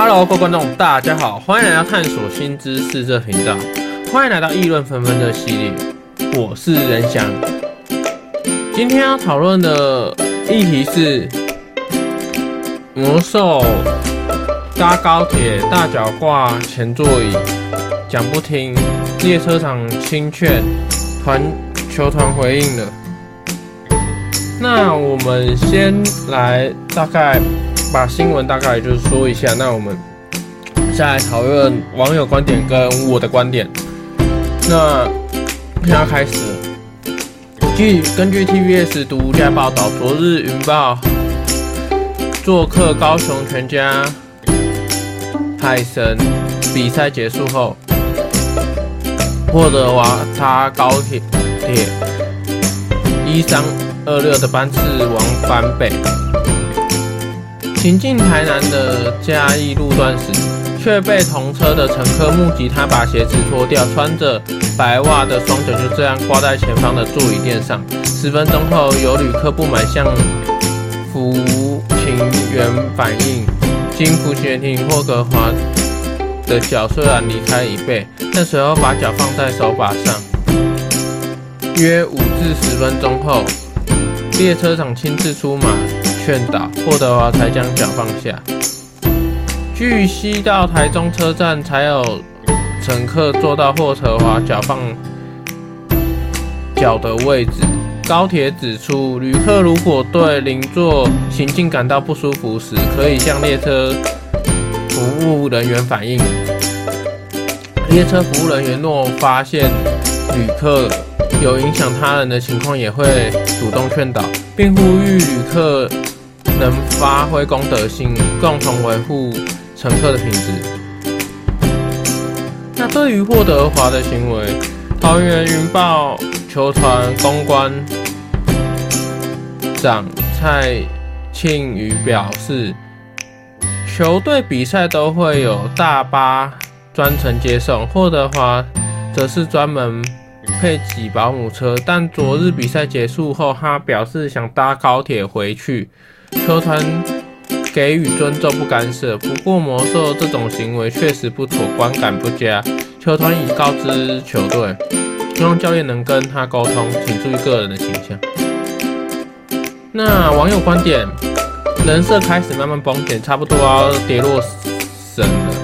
Hello，各位观众，大家好，欢迎来到探索新知识这频道，欢迎来到议论纷纷的系列，我是任翔。今天要讨论的议题是魔兽搭高铁大脚挂前座椅，讲不听，列车长亲劝，团球团回应了。那我们先来大概把新闻大概就是说一下。那我们再来讨论网友观点跟我的观点。那现在开始。据根据 TBS 独家报道，昨日云豹做客高雄全家海神比赛结束后，霍德华搭高铁铁一三二六的班次往返北，行进台南的嘉义路段时，却被同车的乘客目击他把鞋子脱掉，穿着白袜的双脚就这样挂在前方的座椅垫上。十分钟后，有旅客不满向服勤员反映，经服勤员提醒，霍格华的脚虽然离开椅背，但随后把脚放在手把上。约五至十分钟后。列车长亲自出马劝导，霍德华才将脚放下。据悉，到台中车站才有乘客坐到霍德华脚放脚的位置。高铁指出，旅客如果对邻座行进感到不舒服时，可以向列车服务人员反映。列车服务人员若发现旅客，有影响他人的情况，也会主动劝导，并呼吁旅客能发挥公德心，共同维护乘客的品质。那对于霍德华的行为，桃园云豹球团公关长蔡庆宇表示，球队比赛都会有大巴专程接送，霍德华则是专门。配给保姆车，但昨日比赛结束后，他表示想搭高铁回去。球团给予尊重不干涉，不过魔兽这种行为确实不妥，观感不佳。球团已告知球队，希望教练能跟他沟通，请注意个人的形象。那网友观点，人设开始慢慢崩解，差不多要跌落神了。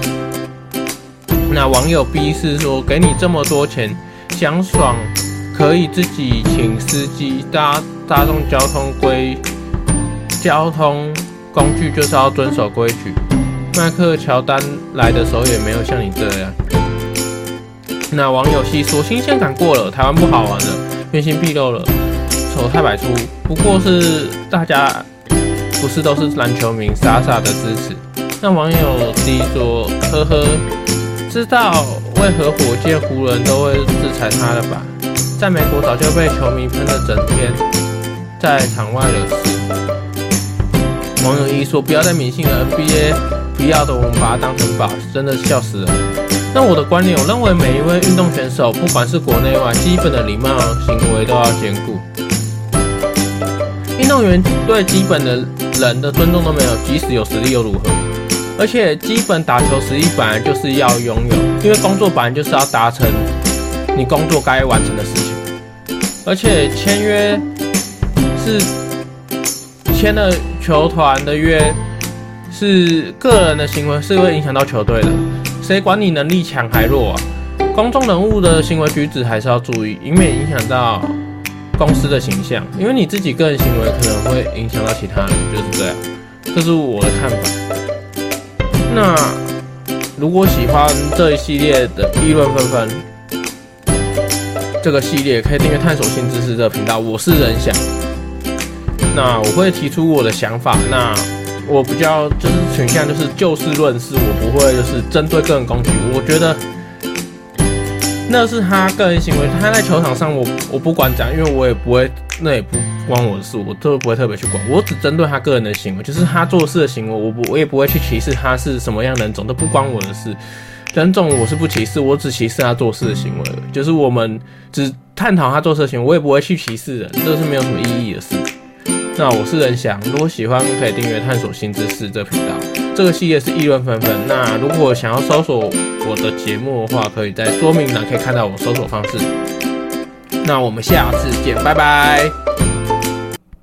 那网友 B 是说，给你这么多钱。想爽可以自己请司机搭大众交通规交通工具，就是要遵守规矩。麦克乔丹来的时候也没有像你这样。那网友戏说新鲜感过了，台湾不好玩了，原形毕露了，丑态百出。不过是大家不是都是篮球迷，傻傻的支持。那网友 D 说呵呵，知道。为何火箭、湖人都会制裁他了吧？在美国早就被球迷喷得整天在场外惹事。网友一说：“不要再迷信了，NBA 不要的，我们把它当成宝，真的笑死人。”那我的观点，我认为每一位运动选手，不管是国内外，基本的礼貌行为都要兼顾。运动员对基本的人的尊重都没有，即使有实力又如何？而且基本打球实力本来就是要拥有，因为工作本来就是要达成你工作该完成的事情。而且签约是签了球团的约，是个人的行为是会影响到球队的。谁管你能力强还弱啊？公众人物的行为举止还是要注意，以免影响到公司的形象。因为你自己个人行为可能会影响到其他人，就是这样。这是我的看法。那如果喜欢这一系列的议论纷纷，这个系列可以订阅探索新知识这个频道。我是人想，那我会提出我的想法。那我比较就是倾向就是就事论事，我不会就是针对个人攻击。我觉得那是他个人行为，他在球场上我我不管讲，因为我也不会，那也不。关我的事，我都不会特别去管。我只针对他个人的行为，就是他做事的行为，我不，我也不会去歧视他是什么样人种，都不关我的事。人种我是不歧视，我只歧视他做事的行为。就是我们只探讨他做事的行为，我也不会去歧视人，这是没有什么意义的事。那我是任翔，如果喜欢可以订阅探索新知识这频道。这个系列是议论纷纷。那如果想要搜索我的节目的话，可以在说明栏可以看到我搜索方式。那我们下次见，拜拜。